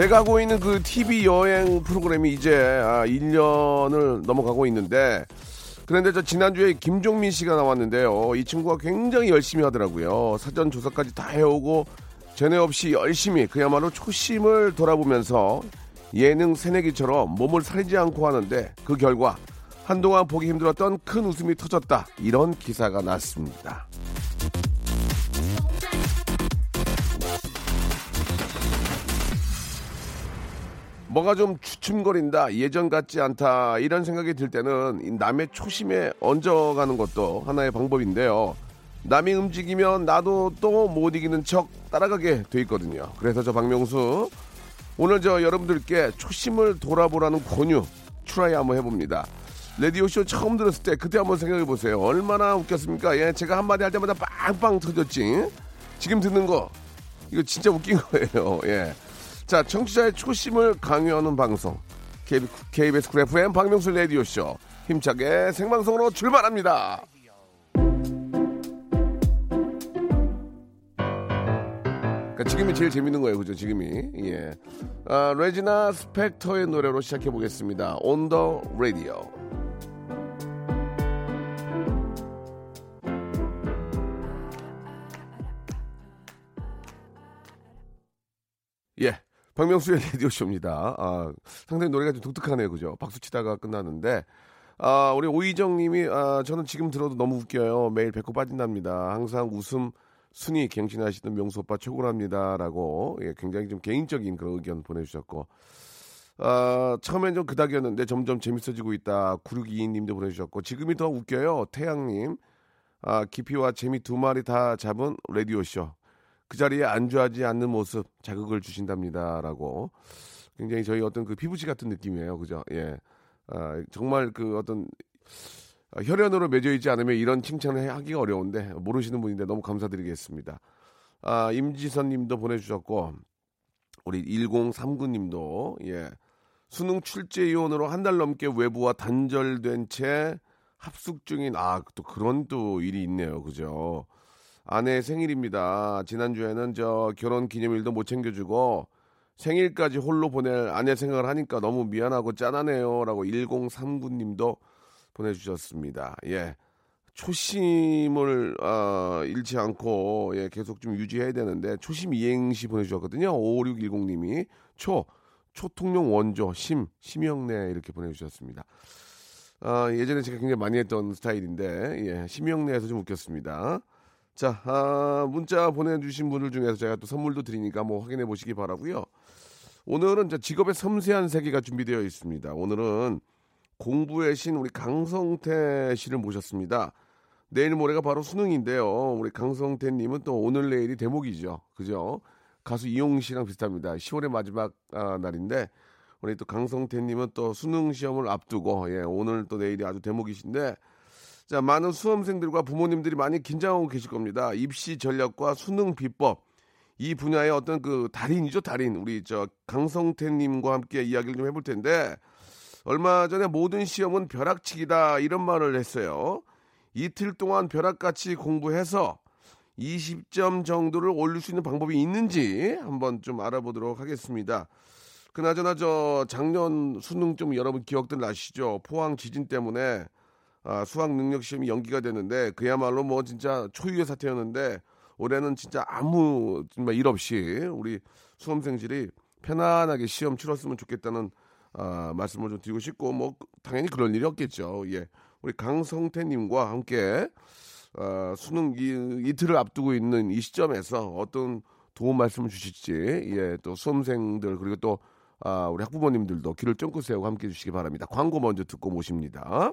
제가 하고 있는 그 TV 여행 프로그램이 이제 아, 1년을 넘어가고 있는데 그런데 저 지난주에 김종민 씨가 나왔는데요. 이 친구가 굉장히 열심히 하더라고요. 사전 조사까지 다 해오고 전에 없이 열심히 그야말로 초심을 돌아보면서 예능 새내기처럼 몸을 사리지 않고 하는데 그 결과 한동안 보기 힘들었던 큰 웃음이 터졌다. 이런 기사가 났습니다. 뭐가 좀 주춤거린다, 예전 같지 않다, 이런 생각이 들 때는 이 남의 초심에 얹어가는 것도 하나의 방법인데요. 남이 움직이면 나도 또 못 이기는 척 따라가게 돼 있거든요. 그래서 저 박명수, 오늘 저 여러분들께 초심을 돌아보라는 권유, try 한번 해봅니다. 라디오쇼 처음 들었을 때 그때 한번 생각해 보세요. 얼마나 웃겼습니까? 예, 제가 한마디 할 때마다 빵빵 터졌지. 지금 듣는 거, 이거 진짜 웃긴 거예요. 예. 자, 청취자의 초심을 강요하는 방송. KBS Cool FM 박명수 라디오쇼. 힘차게 생방송으로 출발합니다. 그러니까 지금이 제일 재밌는 거예요. 그죠? 지금이. 예. 아, 레지나 스펙터의 노래로 시작해 보겠습니다. The radio. 박명수의 라디오쇼입니다. 아, 상당히 노래가 좀 독특하네요. 그죠? 박수 치다가 끝나는데. 아, 우리 오희정 님이, 아, 저는 지금 들어도 너무 웃겨요. 매일 배꼽 빠진답니다. 항상 웃음 순위 갱신하시는 명수 오빠 최고랍니다. 라고, 예, 굉장히 좀 개인적인 그런 의견 보내주셨고. 아, 처음엔 좀 그닥이었는데 점점 재밌어지고 있다. 9622 님도 보내주셨고. 지금이 더 웃겨요. 태양님. 아, 깊이와 재미 두 마리 다 잡은 라디오쇼. 그 자리에 안주하지 않는 모습 자극을 주신답니다라고. 굉장히 저희 어떤 그 피부치 같은 느낌이에요. 그죠? 예. 아, 정말 그 어떤 아, 혈연으로 맺어 있지 않으면 이런 칭찬을 하기가 어려운데 모르시는 분인데 너무 감사드리겠습니다. 아 임지선 님도 보내주셨고 우리 1039 님도 예. 수능 출제 요원으로 한 달 넘게 외부와 단절된 채 합숙 중인 아 또 그런 또 일이 있네요. 그죠 아내 생일입니다. 지난주에는 저 결혼 기념일도 못 챙겨주고 생일까지 홀로 보낼 아내 생각을 하니까 너무 미안하고 짠하네요. 라고 1039님도 보내주셨습니다. 예. 초심을, 어, 잃지 않고, 예, 계속 좀 유지해야 되는데, 초심 이행시 보내주셨거든요. 5610님이. 초, 초통령 원조, 심, 심영래 이렇게 보내주셨습니다. 아, 예전에 제가 굉장히 많이 했던 스타일인데, 예, 심영래에서 좀 웃겼습니다. 자, 아, 문자 보내주신 분들 중에서 제가 또 선물도 드리니까 뭐 확인해 보시기 바라고요. 오늘은 직업의 섬세한 세계가 준비되어 있습니다. 오늘은 공부의 신 우리 강성태 씨를 모셨습니다. 내일 모레가 바로 수능인데요. 우리 강성태님은 또 오늘 내일이 대목이죠. 그죠? 가수 이용 씨랑 비슷합니다. 10월의 마지막 아, 날인데 우리 또 강성태님은 또 수능 시험을 앞두고 예, 오늘 또 내일이 아주 대목이신데 자, 많은 수험생들과 부모님들이 많이 긴장하고 계실 겁니다. 입시 전략과 수능 비법. 이 분야의 어떤 그 달인이죠, 달인. 우리 저 강성태님과 함께 이야기를 좀 해볼 텐데, 얼마 전에 모든 시험은 벼락치기다, 이런 말을 했어요. 이틀 동안 벼락같이 공부해서 20점 정도를 올릴 수 있는 방법이 있는지 한번 좀 알아보도록 하겠습니다. 그나저나 저 작년 수능 좀 여러분 기억들 나시죠? 포항 지진 때문에 아, 수학 능력 시험이 연기가 됐는데 그야말로 뭐 진짜 초유의 사태였는데 올해는 진짜 아무 정말 일 없이 우리 수험생들이 편안하게 시험 치렀으면 좋겠다는 아, 말씀을 좀 드리고 싶고 뭐 당연히 그럴 일이 없겠죠. 예, 우리 강성태님과 함께 아, 수능 이, 이틀을 앞두고 있는 이 시점에서 어떤 도움 말씀을 주실지 예, 또 수험생들 그리고 또 아, 우리 학부모님들도 귀를 쫑긋 세우고 함께 해 주시기 바랍니다. 광고 먼저 듣고 모십니다.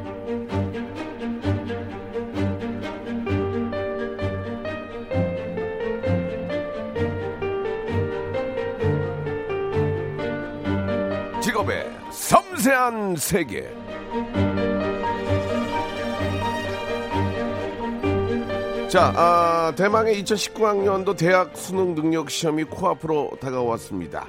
섬세한 세계. 자, 아, 대망의 2019학년도 대학 수능 능력 시험이 코앞으로 다가왔습니다.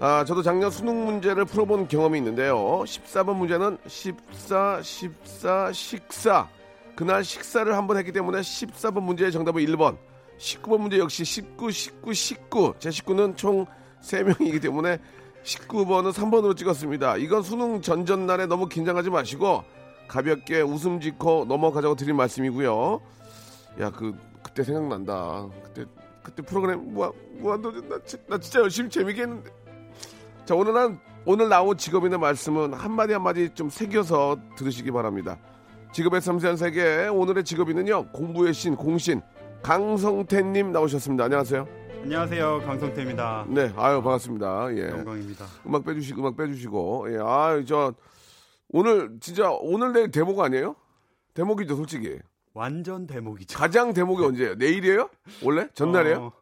아, 저도 작년 수능 문제를 풀어본 경험이 있는데요. 14번 문제는 14, 14, 식사. 그날 식사를 한 번 했기 때문에 14번 문제의 정답은 1번. 19번 문제 역시 19, 19, 19. 제 식구는 총 3명이기 때문에 19번은 3번으로 찍었습니다. 이건 수능 전전날에 너무 긴장하지 마시고 가볍게 웃음 짓고 넘어가자고 드린 말씀이고요. 야, 그 그때 생각난다. 그때 그때 프로그램 무한 무한도전 나, 진- 나 진짜 열심히 재밌게 했는데. 자, 오늘 난 오늘 나온 직업이나 말씀은 한마디 한마디 좀 새겨서 들으시기 바랍니다. 직업의 섬세한 세계 오늘의 직업인은요. 공부의 신 공신 강성태님 나오셨습니다. 안녕하세요. 안녕하세요 강성태입니다. 네, 아유 반갑습니다. 예. 영광입니다. 음악 빼주시고 음악 빼주시고 예, 아저 오늘 진짜 오늘 내일 대목 아니에요? 대목이죠 솔직히 완전 대목이죠. 가장 대목이 언제예요? 내일이에요? 원래 전날이에요? 어,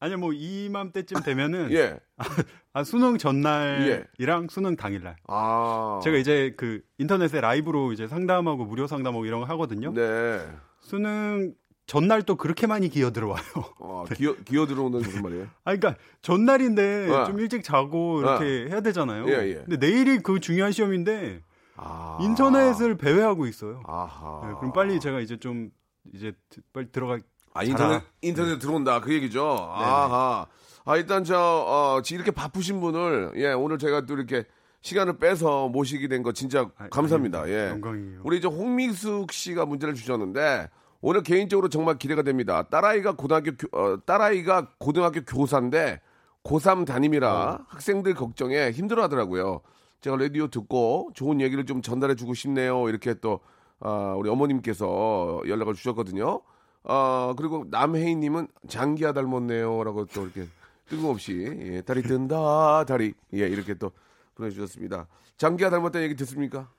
아니요 뭐 이맘때쯤 되면은 예. 아, 수능 전날이랑 수능 당일날 아 제가 이제 그 인터넷에 라이브로 이제 상담하고 무료 상담하고 이런 거 하거든요. 네. 수능 전날 또 그렇게 많이 기어 들어와요. 어, 기어 기어 들어오는 무슨 말이에요? 아 그러니까 전날인데 어. 좀 일찍 자고 이렇게 해야 되잖아요. 예, 예. 근데 내일이 그 중요한 시험인데 아 인터넷을 배회하고 있어요. 아하. 네, 그럼 빨리 제가 이제 좀 이제 빨리 들어가 아 인터넷 자라. 인터넷 들어온다 그 얘기죠. 아하. 아 일단 저 어, 지금 이렇게 바쁘신 분을 예 오늘 제가 또 이렇게 시간을 빼서 모시게 된 거 진짜 아, 감사합니다. 아닙니다. 예. 영광이에요. 우리 이제 홍미숙 씨가 문제를 주셨는데 오늘 개인적으로 정말 기대가 됩니다. 딸아이가 고등학교 교- 어, 딸아이가 고등학교 교사인데 고3 담임이라 학생들 걱정에 힘들어하더라고요. 제가 라디오 듣고 좋은 얘기를 좀 전달해주고 싶네요. 이렇게 또 아, 우리 어머님께서 연락을 주셨거든요. 아 그리고 남혜인님은 장기야 닮았네요라고 또 이렇게 뜬금없이 예, 다리 뜬다 다리 예 이렇게 또 보내주셨습니다. 장기야 닮았다는 얘기 듣습니까?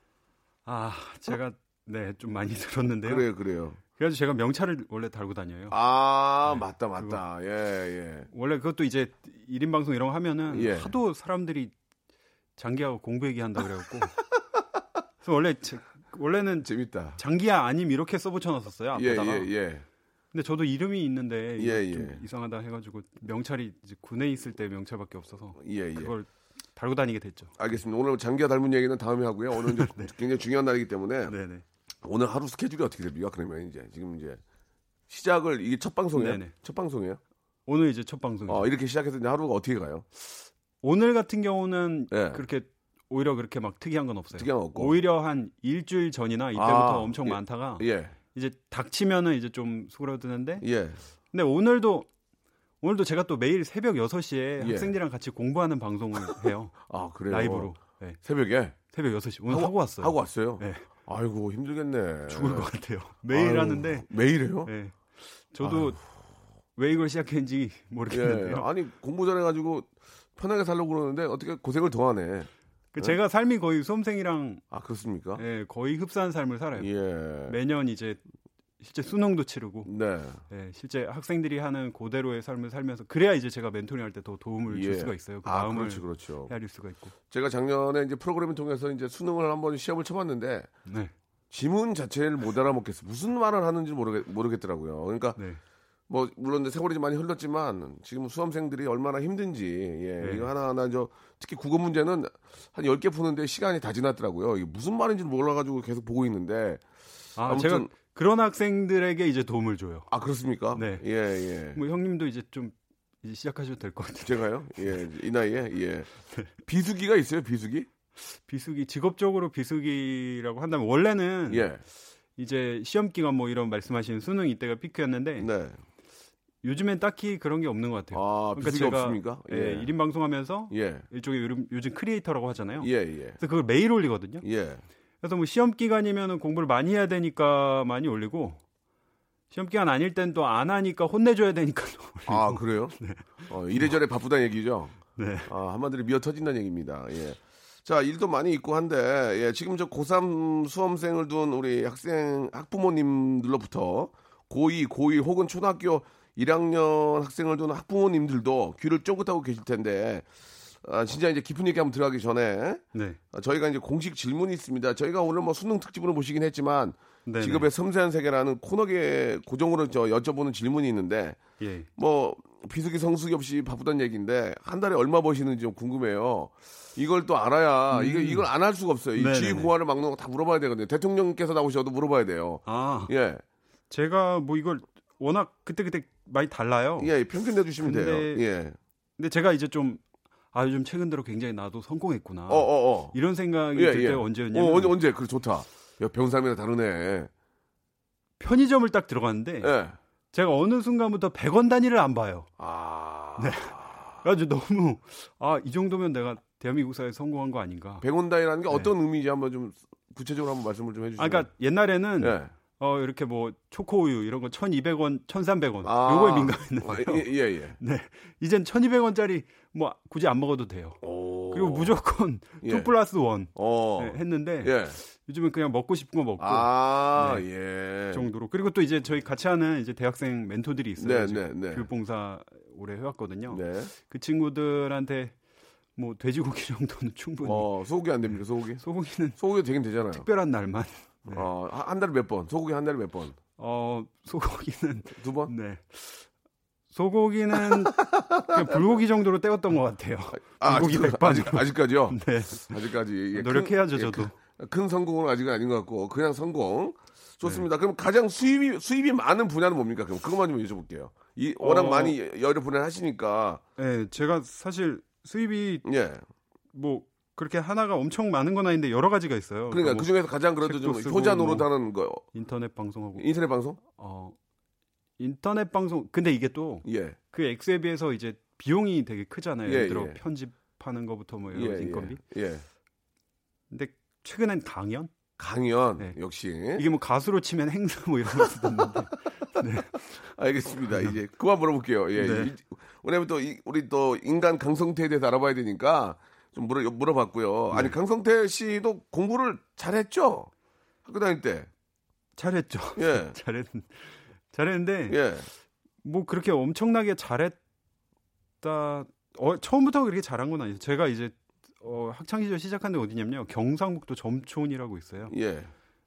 아, 제가 네, 좀 많이 들었는데요. 그래요 그래요. 그래서 제가 명찰을 원래 달고 다녀요. 아, 네, 맞다, 맞다. 예, 예. 원래 그것도 이제 1인 방송 이런 거 하면은 예. 하도 사람들이 장기하고 공부 얘기한다 그래갖고 그래서 원래 제- 원래는 재밌다. 장기야 아님 이렇게 써붙여 놨었어요 예, 앞에다가 예, 예. 근데 저도 이름이 있는데 예, 좀 예. 이상하다 해가지고 명찰이 이제 군에 있을 때 명찰밖에 없어서 예, 예. 그걸 달고 다니게 됐죠 알겠습니다. 오늘 장기와 닮은 얘기는 다음에 하고요. 오늘 이제 굉장히 중요한 날이기 때문에 네 네 오늘 하루 스케줄이 어떻게 됩니까? 그러면 이제 지금 이제 시작을 이게 첫 방송이에요? 네네. 첫 방송이에요? 오늘 이제 첫 방송이죠 어, 이렇게 시작해서 이제 하루가 어떻게 가요? 오늘 같은 경우는 예. 그렇게 오히려 그렇게 막 특이한 건 없어요. 특이한 건 없고. 오히려 한 일주일 전이나 이때부터 아, 엄청 예. 많다가 예, 이제 닥치면은 이제 좀 수그러드는데 예. 근데 오늘도 오늘도 제가 또 매일 새벽 6시에 예. 학생들이랑 같이 공부하는 방송을 해요. 아, 그래요? 라이브로. 네. 새벽에? 새벽 6시. 오늘 하고, 왔어요. 하고 왔어요? 네. 아이고, 힘들겠네. 죽을 것 같아요. 매일 아유, 하는데 매일 해요? 네. 저도 왜 이걸 시작했는지 예. 모르겠는데요. 아니, 공부 잘해가지고 편하게 살려고 그러는데 어떻게 고생을 더 하네. 그 제가 삶이 거의 수험생이랑 아, 그렇습니까? 예, 거의 흡사한 삶을 살아요. 예. 매년 이제 실제 수능도 치르고 네. 네, 실제 학생들이 하는 그대로의 삶을 살면서 그래야 이제 제가 멘토링 할 때 더 도움을 줄 예. 수가 있어요. 그 아, 마음을 그렇죠, 그렇죠. 헤아릴 수가 있고. 제가 작년에 이제 프로그램을 통해서 이제 수능을 한번 시험을 쳐봤는데 네. 지문 자체를 못 알아먹겠어. 무슨 말을 하는지 모르겠, 모르겠더라고요. 그러니까 네. 뭐 물론 세월이 좀 많이 흘렀지만 지금 수험생들이 얼마나 힘든지 예, 네. 이거 하나하나 저 특히 국어 문제는 한 10개 푸는데 시간이 다 지났더라고요. 이게 무슨 말인지 몰라 가지고 계속 보고 있는데 아, 제가 그런 학생들에게 이제 도움을 줘요. 아 그렇습니까? 네. 예 예. 뭐 형님도 이제 좀 이제 시작하셔도 될 것 같아요. 제가요? 예, 이 나이에 예. 비수기가 있어요, 비수기? 비수기 직업적으로 비수기라고 한다면 원래는 예, 이제 시험 기간 뭐 이런 말씀하신 수능 이때가 피크였는데 네. 요즘엔 딱히 그런 게 없는 것 같아요. 아, 그러니까 제가 없습니까? 예, 1인 방송하면서 예. 일종의 요즘, 요즘 creator라고 하잖아요. 예, 예. 그래서 그걸 매일 올리거든요. 예. 그래서 뭐 시험 기간이면 공부를 많이 해야 되니까 많이 올리고 시험 기간 아닐 땐 또 안 하니까 혼내줘야 되니까 또 올리고. 아, 그래요? 어, 이래저래 바쁘다는 얘기죠? 네. 아, 한마디로 미어 터진다는 얘기입니다. 예. 자, 일도 많이 있고 한데, 예, 지금 저 고3 수험생을 둔 우리 학생, 학부모님들로부터 고2, 고1 혹은 초등학교 1학년 학생을 둔 학부모님들도 귀를 쫑긋하고 계실 텐데, 아, 진짜 이제 깊은 얘기 한번 들어가기 전에, 네. 아, 저희가 이제 공식 질문이 있습니다. 저희가 오늘 뭐 수능 특집으로 보시긴 했지만, 네네. 직업의 섬세한 세계라는 코너계 고정으로 저 여쭤보는 질문이 있는데, 예. 뭐 비수기 성수기 없이 바쁘단 얘기인데 한 달에 얼마 버시는지 좀 궁금해요. 이걸 또 알아야 이게 이걸 안 할 수가 없어요. 이 음. 지위 고하를 막는 거 다 물어봐야 되거든요. 대통령께서 나오셔도 물어봐야 돼요. 아, 예, 제가 뭐 이걸 워낙 그때 그때 많이 달라요. 예, 평균 내주시면 돼요. 예, 근데 제가 이제 좀 아, 요즘 최근 들어 굉장히 나도 성공했구나. 어, 어, 어. 이런 생각이 예, 들 예. 때가 언제였냐면 어, 언제, 언제? 그래 좋다. 야, 병사람이랑 다르네. 편의점을 딱 들어갔는데 예. 제가 어느 순간부터 100원 단위를 안 봐요. 아, 그래가지고 너무 아 이 정도면 내가 대한민국 사회에 성공한 거 아닌가. 백원다이라는 게 어떤 의미인지 한번 좀 구체적으로 한번 말씀을 좀 네. 아, 해주시면. 그러니까 옛날에는 예. 어 이렇게 뭐 초코우유 이런 거 1,200원, 1,300원 아. 요거에 아, 민감했는데 예, 예, 예. 네. 이젠 1,200원짜리 뭐 굳이 안 먹어도 돼요. 오. 그리고 무조건 예. 2 플러스 1 어. 네, 했는데 예. 요즘은 그냥 먹고 싶은 거 먹고 아, 네. 예. 정도로 그리고 또 이제 저희 같이 하는 이제 대학생 멘토들이 있어요. 네, 네, 네. 교육봉사 오래 해왔거든요. 네. 그 친구들한테 뭐 돼지고기 정도는 충분히 어, 소고기 안 됩니까? 소고기? 소고기는 소고기 되긴 되잖아요. 특별한 날만 네. 어, 한- 한 달에 몇 번? 소고기 한 달에 몇 번? 어 소고기는 두 번? 네 소고기는 불고기 정도로 때웠던 것 같아요. 불고기 아직도- 백반. 아직, 아직까지요? 네 아직까지. 이게 노력해야죠 큰, 예, 저도. 큰, 큰 성공은 아직은 아닌 것 같고, 그냥 성공. 좋습니다. 네. 그럼 가장 수입이, 수입이 많은 분야는 뭡니까? 그럼 그것만 좀 여쭤볼게요. 이, 워낙 어. 많이 여러 분야를 하시니까, 네 제가 사실 수입이 예. 뭐 그렇게 하나가 엄청 많은 건 아닌데 여러 가지가 있어요. 그러니까 뭐그 중에서 가장 그래도 좀 효자 뭐. 노릇하는 거, 인터넷 방송하고 인터넷 방송? 어 인터넷 방송 근데 이게 또 예. 그 액수에 비해서 이제 비용이 되게 크잖아요. 예, 예를 들어 예. 편집하는 것부터 뭐 예, 여러 가지 인건비. 예. 예. 근데 최근엔 강연? 강연, 네. 역시. 이게 뭐 가수로 치면 행사 뭐 이런 거 쓰던데. 알겠습니다. 이제 그만 물어볼게요. 예. 네. 이- 왜냐면 또 이- 우리 또 인간 강성태에 대해서 알아봐야 되니까 좀 물어 물어봤고요. 네. 아니 강성태 씨도 공부를 잘했죠? 학교 다닐 때. 잘했죠. 예. 잘했 잘했는데 예. 뭐 그렇게 엄청나게 잘했다. 어, 처음부터 그렇게 잘한 건 아니에요. 제가 이제 어, 학창 시절 시작한 데 어디냐면요. 경상북도 점촌이라고 있어요. 예.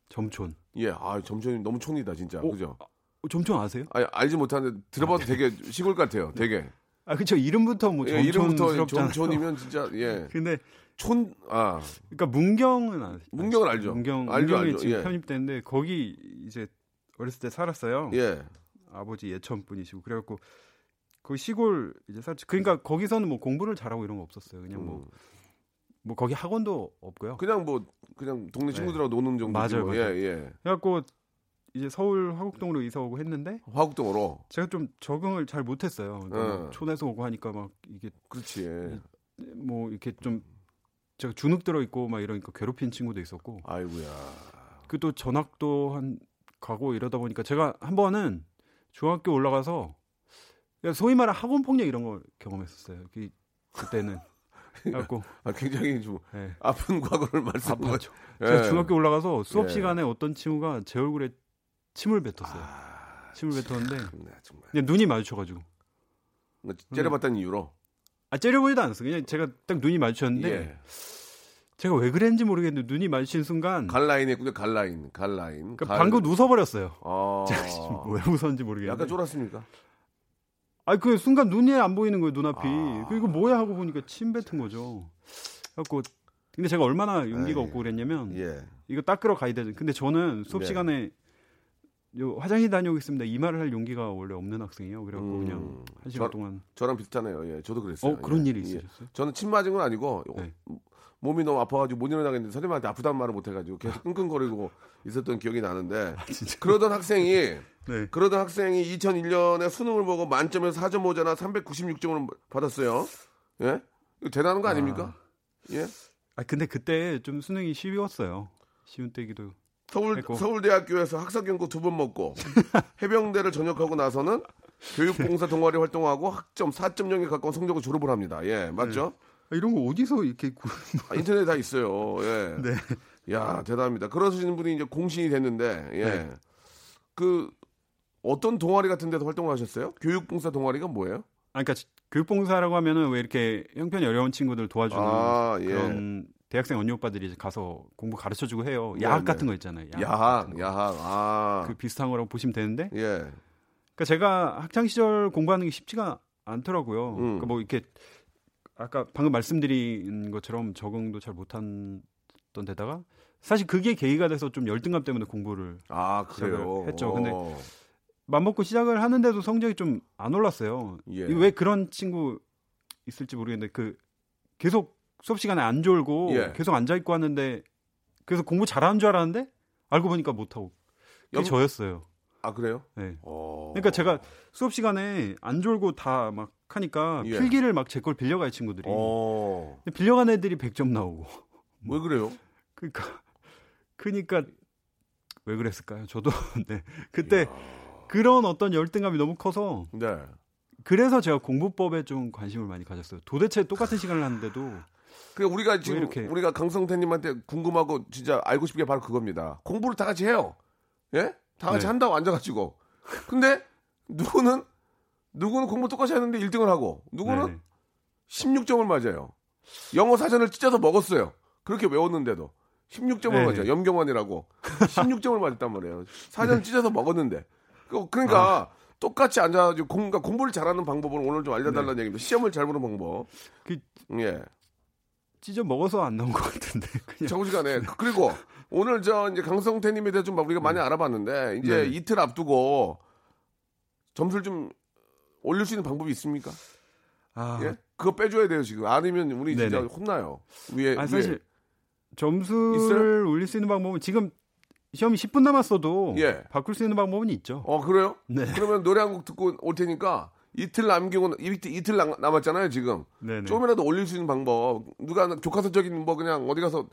점촌. 예. 아, 점촌이 너무 촌이다, 진짜. 어? 그죠? 어, 점촌 아세요? 아니, 알지 못하는데 들어봐도 되게 시골 같아요. 되게. 아, 그쵸. 이름부터 뭐 예, 이름부터. 점촌이면 진짜 예. 근데 촌 아, 그러니까 문경은 아, 문경은 알죠. 문경 알죠, 문경에 알죠. 지금 예. 편입됐는데 거기 이제 어렸을 때 살았어요. 예. 아버지 예천 분이시고 그래갖고 그 시골 이제 살지. 그러니까 거기서는 뭐 공부를 잘하고 이런 거 없었어요. 그냥 뭐뭐 음. 거기 학원도 없고요. 그냥 뭐 그냥 동네 친구들하고 노는 정도. 네. 맞아요, 맞아요. 예, 예. 그래갖고 이제 서울 화곡동으로 이사 오고 했는데 화곡동으로. 제가 좀 적응을 잘 못했어요. 그러니까 어. 막 촌에서 오고 하니까 막 이게 그렇지. 뭐 이렇게 좀 제가 주눅 들어 있고 막 이러니까 괴롭힌 친구도 있었고 아이고야. 그 또 전학도 한 가고 이러다 보니까 제가 한 번은 중학교 올라가서 소위 말하는 학원 폭력 이런 걸 경험했었어요. 그 그때는 그래갖고 아, 굉장히 좀 예. 아픈 과거를 아, 말씀하고. 맞죠. 제가 중학교 올라가서 수업 예. 시간에 어떤 친구가 제 얼굴에 침을 뱉었어요. 아, 침을 뱉었는데 네, 정말. 그냥 눈이 마주쳐가지고 째려봤다는 이유로. 아 째려보지도 않았어요. 그냥 제가 딱 눈이 마주쳤는데 예. 제가 왜 그랬는지 모르겠는데 눈이 마주친 순간 갈라인 했군요. 갈라인. 갈라인. 그 갈- 방금 웃어버렸어요. 아. 제가 지금 왜 웃었는지 모르겠는데. 약간 쫄았습니까? 아니 그 순간 눈이 안 보이는 거예요 눈앞이. 아. 그 이거 뭐야 하고 보니까 침 뱉은 거죠. 그래갖고 근데 제가 얼마나 용기가 에이. 없고 그랬냐면 예. 이거 닦으러 가야 되죠. 근데 저는 수업 네. 시간에 요 화장실 다녀오겠습니다. 이 말을 할 용기가 원래 없는 학생이에요. 그래갖고 음. 그냥 한 시간 저- 동안 저랑 비슷하네요. 예. 저도 그랬어요. 어 그런 예. 일이 예. 있으셨어요? 저는 침 맞은 건 아니고 네. 어, 몸이 너무 아파가지고 못 일어나겠는데 선생님한테 아프다는 말을 못해가지고 계속 아. 끙끙거리고 있었던 기억이 나는데 그러던 학생이 네. 그러던 학생이 2001년에 수능을 보고 만점에서 4점 모자나 396점을 받았어요. 예? 대단한 거 아닙니까? 예? 아 근데 그때 좀 수능이 쉬웠어요. 쉬운 때기도. 서울 했고. 서울대학교에서 학사 경고 두 번 먹고 해병대를 전역하고 나서는 교육봉사 동아리 활동하고 학점 4.0에 가까운 성적을 졸업을 합니다. 예, 맞죠? 아, 이런 거 어디서 이렇게 구- 아, 인터넷에 다 있어요. 예. 네. 야 대단합니다. 그러시는 분이 이제 공신이 됐는데 예. 네. 그 어떤 동아리 같은 데서 활동을 하셨어요? 교육봉사 동아리가 뭐예요? 아, 그러니까 교육봉사라고 하면은 왜 이렇게 형편이 어려운 친구들 도와주는 아, 예. 그런 대학생 언니 오빠들이 이제 가서 공부 가르쳐 주고 해요. 네, 야학 네. 같은 거 있잖아요. 야학. 야학, 야학. 아. 그 비슷한 거라고 보시면 되는데, 예. 그러니까 제가 학창 시절 공부하는 게 쉽지가 않더라고요. 음. 그러니까 뭐 이렇게 아까 방금 말씀드린 것처럼 적응도 잘 못한 데다가 사실 그게 계기가 돼서 좀 열등감 때문에 공부를 아, 그래요. 했죠. 근데 어. 맘먹고 시작을 하는데도 성적이 좀 안 올랐어요. 예. 왜 그런 친구 있을지 모르겠는데 그 계속 수업 시간에 안 졸고 예. 계속 앉아 있고 하는데 그래서 공부 잘하는 줄 알았는데 알고 보니까 못 하고 그게 여- 저였어요. 아, 그래요? 네. 어. 그러니까 제가 수업 시간에 안 졸고 다 막 하니까 예. 필기를 막 제 걸 빌려가요 친구들이. 어. 빌려간 애들이 100점 나오고. 왜 그래요? 그러니까 그러니까 왜 그랬을까요? 저도 네. 그때 그런 어떤 열등감이 너무 커서 네. 그래서 제가 공부법에 좀 관심을 많이 가졌어요. 도대체 똑같은 시간을 하는데도 그 우리가 지금 이렇게- 우리가 강성태님한테 궁금하고 진짜 알고 싶은 게 바로 그겁니다. 공부를 다 같이 해요. 예? 다 같이 네. 한다고 앉아가지고. 근데 누구는 누구는 공부 똑같이 하는데 1등을 하고 누구는 네. 16점을 맞아요. 영어 사전을 찢어서 먹었어요. 그렇게 외웠는데도 16점을 네. 맞아요. 염경환이라고 16점을 맞았단 말이에요. 사전 찢어서 먹었는데. 그- 그러니까 똑같이 앉아가지고 공, 그러니까 공부를 잘하는 방법을 오늘 좀 알려달라는 얘기입니다. 시험을 잘 보는 방법. 그- 예. 찢어 먹어서 안 나온 것 같은데 그냥 정시간에 그리고 오늘 저 이제 강성태님에 대해 좀 우리가 많이 알아봤는데 이제 네. 이틀 앞두고 점수를 좀 올릴 수 있는 방법이 있습니까? 아, 예? 그거 빼줘야 돼요 지금 아니면 우리 진짜 네네. 혼나요. 위에 아니, 사실 위에. 점수를 있어요? 올릴 수 있는 방법은 지금 시험이 10분 남았어도 예. 바꿀 수 있는 방법은 있죠. 어 그래요? 네. 그러면 노래 한 곡 듣고 올 테니까 이틀 남기고 이틀, 이틀 남- 남았잖아요 지금. 네네. 조금이라도 올릴 수 있는 방법 누가 교과서적인 뭐 그냥 어디 가서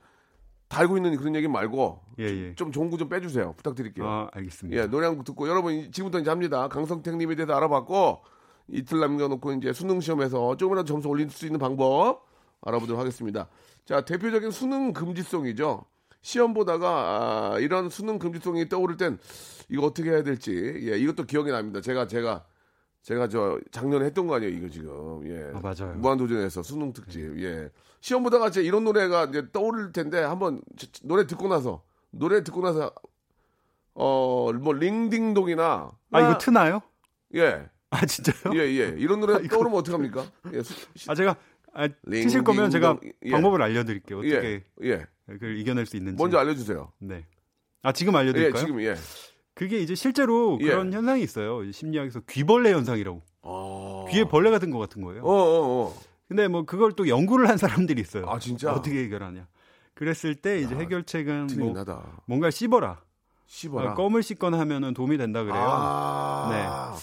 달고 있는 그런 얘기 말고 예, 예. 좀 좋은 거좀 빼주세요 부탁드릴게요. 아, 알겠습니다. 예, 노래 한 곡 듣고 여러분 이- 지금부터 이제 합니다. 강성택님에 대해서 알아봤고 이틀 남겨놓고 이제 수능 시험에서 조금이라도 점수 올릴 수 있는 방법 알아보도록 하겠습니다. 자, 대표적인 수능 금지송이죠. 시험 보다가 아, 이런 수능 금지송이 떠오를 땐 이거 어떻게 해야 될지 예, 이것도 기억이 납니다. 제가 제가 제가 저 작년에 했던 거 아니에요, 이거 지금. 예. 아, 맞아요. 무한도전에서 수능 특집. 예. 시험 보다가 이제 이런 노래가 이제 떠오를 텐데 한번 노래 듣고 나서 노래 듣고 나서 어, 뭐 링딩동이나 아, 이거 트나요? 예. 아, 진짜요? 예, 예. 이런 노래 아, 이거- 떠오르면 어떡합니까? 예. 아, 제가 아, 링, 트실 거면 링, 제가 동, 예. 방법을 알려드릴게요. 예. 어떻게 예. 그걸 이겨낼 수 있는지. 먼저 알려 주세요. 네. 아, 지금 예, 알려드릴까요? 지금 예. 그게 이제 실제로 예. 그런 현상이 있어요. 심리학에서 귀벌레 현상이라고. 아. 귀에 벌레 같은 것 같은 거예요. 어, 어, 어. 근데 뭐 그걸 또 연구를 한 사람들이 있어요. 아, 진짜? 어떻게 해결하냐. 그랬을 때 이제 해결책은 틀리긴 뭐. 뭔가 씹어라. 씹어라. 아, 껌을 씹거나 하면은 도움이 된다 그래요. 아.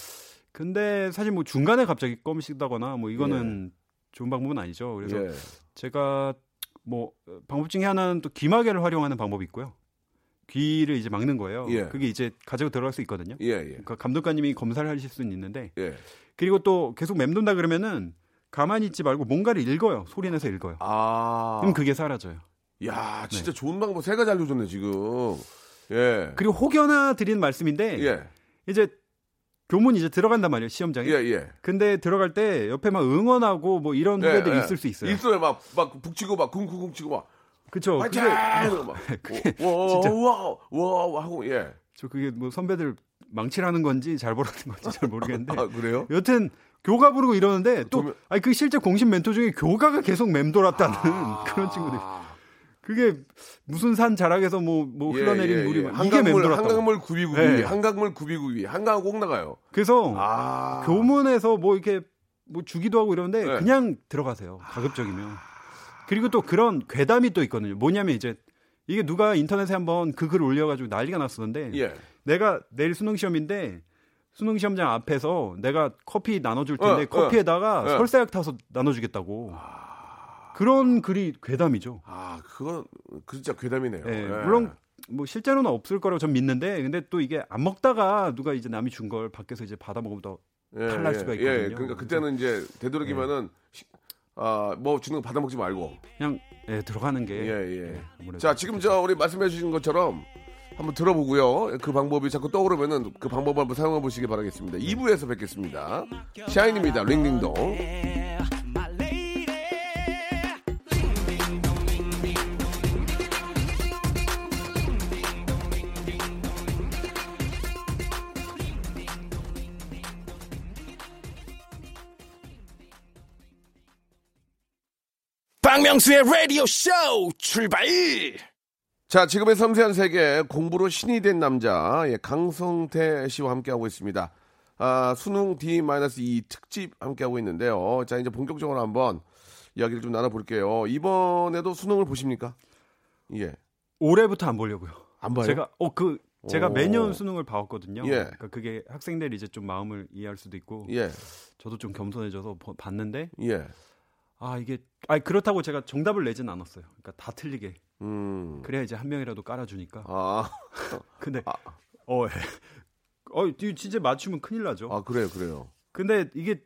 근데 사실 뭐 중간에 갑자기 껌을 씹다거나 뭐 이거는 좋은 방법은 아니죠. 그래서 예. 제가 뭐 어, 방법 중에 하나는 또 귀마개를 활용하는 방법이 있고요. 귀를 이제 막는 거예요. 예. 그게 이제 가지고 들어갈 수 있거든요. 예, 예. 그러니까 감독관님이 검사를 하실 수는 있는데 예. 그리고 또 계속 맴돈다 그러면은 가만히 있지 말고 뭔가를 읽어요. 소리 내서 읽어요. 아. 그럼 그게 사라져요. 야, 진짜 좋은 방법 세 가지 알려줬네, 지금. 예. 그리고 혹여나 드리는 말씀인데 예. 이제 교문 이제 들어간단 말이에요 시험장에. 예, 예. 근데 들어갈 때 옆에 막 응원하고 뭐 이런 예, 후배들 이 예. 있을 수 있어요. 있어요. 막, 막 북치고 막 쿵쿵쿵 치고 막. 그쵸. 그게 막. 그게 와, 진짜- 와, 와, 와, 하고, 예. 저 그게 뭐 선배들 망치라는 건지 잘 보라는 건지 잘 모르겠는데. 아, 그래요? 여튼 교가 부르고 이러는데 또 도면- 아니 그 실제 공신 멘토 중에 교가가 계속 맴돌았다는 그런 친구들. 그게 무슨 산 자락에서 뭐뭐 예, 흘러내린 예, 물이 예. 막 이게 한강물. 한강물 구비구비, 네. 한강물 구비구비, 한강 꼭 나가요. 그래서 아. 교문에서 뭐 이렇게 뭐 주기도 하고 이러는데 네. 그냥 들어가세요. 가급적이면. 그리고 또 그런 괴담이 또 있거든요. 뭐냐면 이제 이게 누가 인터넷에 한번 그 글을 올려가지고 난리가 났었는데 예. 내가 내일 수능 시험인데 수능 시험장 앞에서 내가 커피 나눠줄 텐데 어, 어. 커피에다가 어. 설사약 타서 나눠주겠다고 그런 글이 괴담이죠. 아, 그건 그 진짜 괴담이네요. 예, 예. 물론 뭐 실제로는 없을 거라고 전 믿는데 근데 또 이게 안 먹다가 누가 이제 남이 준 걸 밖에서 이제 받아 먹으면 더 예, 탈날 예, 수가 예, 있거든요. 그러니까 그때는 이제 되도록이면은 아, 뭐 주는 거 받아 먹지 말고. 그냥 예, 들어가는 게 예, 예. 아무래도 자, 지금 저 우리 말씀해 주신 것처럼 한번 들어보고요. 그 방법이 자꾸 떠오르면은 그 방법을 한번 사용해 보시기 바라겠습니다. 2부에서 뵙겠습니다. 샤인입니다. 링링동. 박명수의 라디오 쇼 출발! 자, 지금의 섬세한 세계 공부로 신이 된 남자 예, 강성태 씨와 함께하고 있습니다. 아, 수능 D-2 특집 함께하고 있는데요. 자, 이제 본격적으로 한번 이야기를 좀 나눠볼게요. 이번에도 수능을 보십니까? 예. 올해부터 안 보려고요. 안 봐요? 제가 어 그 제가 오. 매년 수능을 봐왔거든요. 예. 그러니까 그게 학생들이 이제 좀 마음을 이해할 수도 있고 예. 저도 좀 겸손해져서 보- 봤는데 예. 아 이게 아 그렇다고 제가 정답을 내진 않았어요. 그러니까 다 틀리게 음. 그래야 이제 한 명이라도 깔아주니까. 아, 근데 어, 예. 어 진짜 맞추면 큰일 나죠. 아, 그래요, 그래요. 근데 이게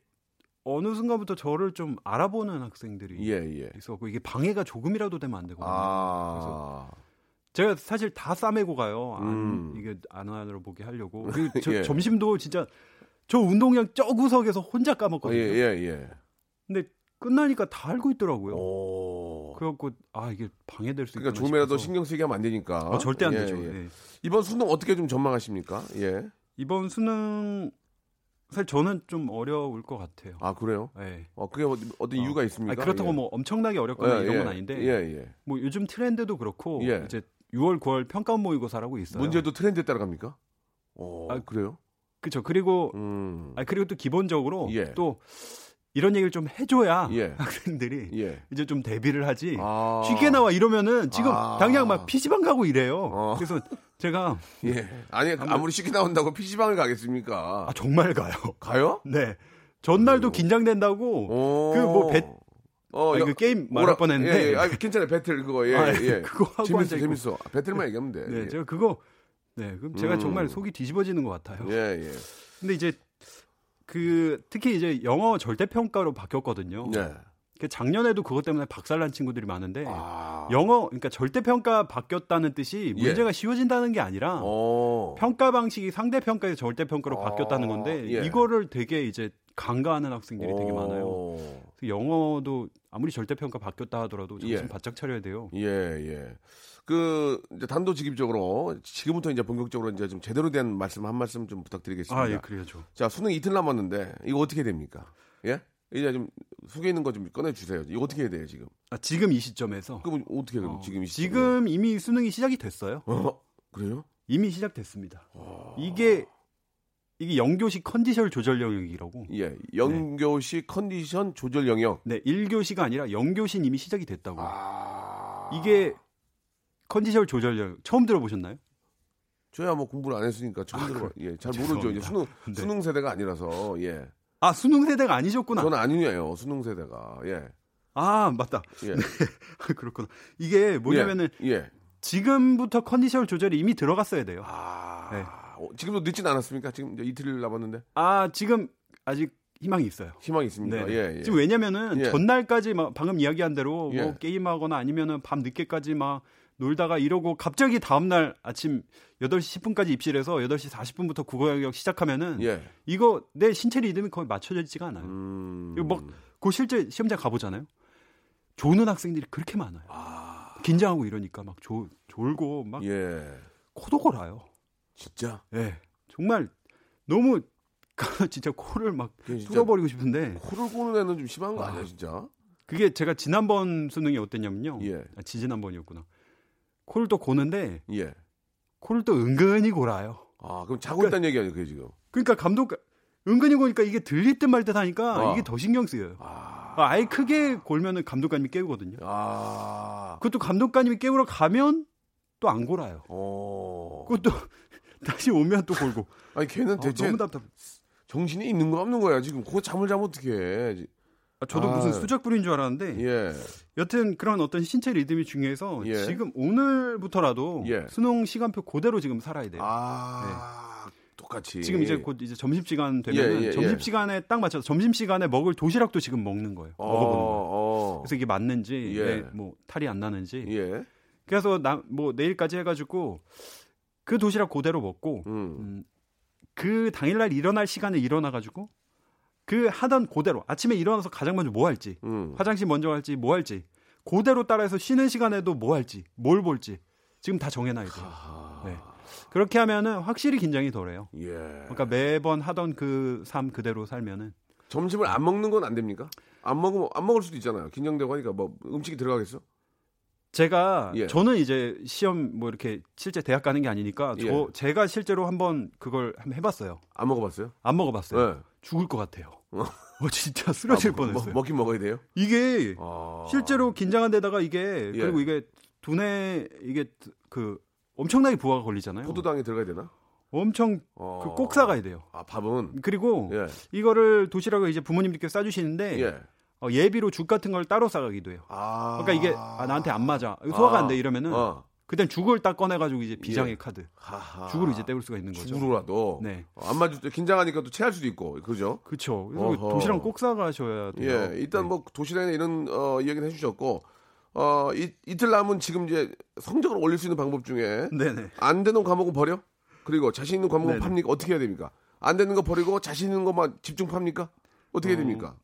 어느 순간부터 저를 좀 알아보는 학생들이 예, 예. 있었고 이게 방해가 조금이라도 되면 안 되거든요. 아, 제가 사실 다 싸매고 가요. 안, 음. 이게 안 알아보게 하려고. 그리고 저 예. 점심도 진짜 저 운동장 저 구석에서 혼자 예, 까먹거든요. 예, 예. 근데 끝나니까 다 알고 있더라고요. 오. 그래갖고 아 이게 방해될 수 그러니까 조금이라도. 신경 쓰게 하면 안 되니까. 어, 절대 안 예, 되죠. 예. 예. 이번 수능 어떻게 좀 전망하십니까? 예. 이번 수능 사실 저는 좀 어려울 것 같아요. 아, 그래요? 예. 어, 그게 어떤 어. 이유가 있습니까? 아니, 그렇다고 예. 뭐 엄청나게 어렵거나 예, 이런 예. 건 아닌데 예, 예. 뭐 요즘 트렌드도 그렇고 예. 이제 6월 9월 평가 모의고사라고 있어요. 문제도 트렌드에 따라갑니까? 어, 아, 그래요? 그렇죠. 그리고 음. 아 그리고 또 기본적으로 예. 또 이런 얘기를 좀 해줘야 예. 학생들이 예. 이제 좀 대비를 하지. 아. 쉽게 나와 이러면은 지금 아. 당장 막 PC방 가고 이래요. 어. 그래서 제가 예. 아니, 아무리 쉽게 나온다고 PC방을 가겠습니까? 아 정말 가요. 가요? 네. 전날도 긴장된다고 오. 그뭐 배, 어, 아니, 여- 그 게임 말할 뻔했는데. 예, 예. 아, 괜찮아요. 배틀 그거. 예, 아, 예. 그거 하고 재밌어. 재밌어. 배틀만 얘기하면 돼. 네, 예. 제가 그거 네, 그럼 제가 음. 정말 속이 뒤집어지는 것 같아요. 예, 예. 근데 이제 그 특히 이제 영어 절대 평가로 바뀌었거든요. 예. 그 작년에도 그것 때문에 박살난 친구들이 많은데 아. 영어 그러니까 절대 평가 바뀌었다는 뜻이 예. 문제가 쉬워진다는 게 아니라 어. 평가 방식이 상대 평가에서 절대 평가로 아, 바뀌었다는 건데 예. 이거를 되게 이제 간과하는 학생들이 되게 어. 많아요. 영어도 아무리 절대 평가 바뀌었다 하더라도 정신 예. 바짝 차려야 돼요. 예, 예. 그 이제 단도직입적으로 지금부터 이제 본격적으로 이제 좀 제대로 된 말씀 한 말씀 좀 부탁드리겠습니다. 아, 예, 그래야죠. 자, 수능 이틀 남았는데 이거 어떻게 됩니까? 예? 이제 좀 속에 있는 거 좀 꺼내 주세요. 이거 어떻게 해야 돼요, 지금? 아, 지금 이 시점에서 그럼 어떻게 해요? 어, 지금 이 시점에? 지금 이미 수능이 시작이 됐어요. 어? 그래요? 이미 시작됐습니다. 이게 이게 영교시 컨디션 조절 영역이라고. 예. 영교시 컨디션 조절 영역. 네, 1교시가 아니라 영교시 이미 시작이 됐다고. 아. 이게 컨디션 조절 영역 처음 들어보셨나요? 저야 뭐 공부를 안 했으니까 처음 들어. 예, 잘 모르죠. 이제. 수능 네. 수능 세대가 아니라서 예. 아, 수능 세대가 아니셨구나. 저는 아니에요. 수능 세대가. 예. 아, 맞다. 예. 그렇구나. 이게 뭐냐면은 예. 예. 지금부터 컨디션 조절이 이미 들어갔어야 돼요. 아. 네. 어, 지금도 늦진 않았습니까? 지금 이틀 남았는데 아, 지금 아직 희망이 있어요. 희망이 있습니다. 네. 예, 예. 지금 왜냐면은 예. 전날까지 막 방금 이야기한 대로 예. 뭐 게임하거나 아니면은 밤 늦게까지 막 놀다가 이러고 갑자기 다음 날 아침 8시 10분까지 입실해서 8시 40분부터 국어 영역 시작하면은 예. 이거 내 신체 리듬이 거의 맞춰져 있지가 않아요. 음. 이거 막그 실제 시험장 가보잖아요. 조는 학생들이 그렇게 많아요. 긴장하고 이러니까 막 졸, 졸고 막 예. 코도 골아요. 진짜 예. 정말 너무 진짜 코를 막 뚫어버리고 싶은데 코를 고는 애는 좀 심한 거 아. 아니야, 진짜? 그게 제가 지난번 수능이 어땠냐면요. 예. 아, 지지난번이었구나. 코를 또 고는데 예. 코를 또 은근히 골아요. 아, 그럼 자고 있다는 얘기 아니에요, 그게 지금? 그러니까 감독 은근히 고니까 이게 들릴 듯 말 듯 하니까 아. 이게 더 신경 쓰여요. 아. 아예 크게 골면은 감독관님이 깨우거든요. 아. 그것도 감독관님이 깨우러 가면 또 안 골아요. 어. 그것도 다시 오면 또 골고. 아니 걔는 아, 대체 너무 답답. 정신이 있는 거 없는 거야 지금. 그거 잠을 자면 어떻게 해? 아, 저도 아. 무슨 수작 부린 줄 알았는데 예. 여튼 그런 어떤 신체 리듬이 중요해서 예. 지금 오늘부터라도 예. 수능 시간표 그대로 지금 살아야 돼요. 아. 똑같이. 네. 지금 이제 곧 이제 점심 시간 되면 예, 예, 예. 점심 시간에 딱 맞춰서 점심 시간에 먹을 도시락도 지금 먹는 거예요. 어, 먹어보는 거예요. 어. 그래서 이게 맞는지 예. 네, 뭐 탈이 안 나는지 예. 그래서 나 뭐 내일까지 해가지고 그 도시락 그대로 먹고 음. 음, 그 당일날 일어날 시간에 일어나가지고 그 하던 그대로 아침에 일어나서 가장 먼저 뭐 할지 음. 화장실 먼저 갈지 뭐 할지 그대로 따라해서 쉬는 시간에도 뭐 할지 뭘 볼지 지금 다 정해놔야 돼요. 네. 그렇게 하면은 확실히 긴장이 덜해요. 예. 그러니까 매번 하던 그 삶 그대로 살면은 점심을 안 먹는 건 안 됩니까? 안 먹으면 안 먹을 수도 있잖아요. 긴장되고 하니까 뭐 음식이 들어가겠어? 제가 예. 저는 이제 시험 뭐 이렇게 실제 대학 가는 게 아니니까 저 예. 제가 실제로 한번 그걸 한번 해봤어요. 안 먹어봤어요? 안 먹어봤어요. 예. 죽을 것 같아요. 어. 어, 진짜 쓰러질 아, 먹- 뻔했어요. 먹 긴 먹어야 돼요. 이게 아. 실제로 긴장한 데다가 이게 예. 그리고 이게 두뇌 이게 그 엄청나게 부하가 걸리잖아요. 포도당에 들어가야 되나? 엄청 어. 그꼭 사가야 돼요. 아 밥은 그리고 예. 이거를 도시락을 이제 부모님들께 싸주시는데 예. 어, 예비로 죽 같은 걸 따로 싸가기도 해요. 아. 그러니까 이게 아, 나한테 안 맞아 소화가 아. 안 돼 이러면은 어. 그땐 죽을 딱 꺼내가지고 이제 비장의 예. 카드 하하. 죽으로 이제 때울 수가 있는 거죠. 죽으로라도. 네. 어, 안 맞을 때 긴장하니까 또 체할 수도 있고 그죠? 그렇죠. 도시락 꼭 싸가셔야 돼요. 예. 일단 네. 뭐 도시락이나 이런 어, 이야기는 해주셨고 어 이, 이틀 남은 지금 이제 성적을 올릴 수 있는 방법 중에 네네. 안 되는 과목은 버려? 그리고 자신 있는 과목은 네네. 팝니까? 어떻게 해야 됩니까? 안 되는 거 버리고 자신 있는 것만 집중 팝니까? 어떻게 해야 어, 됩니까?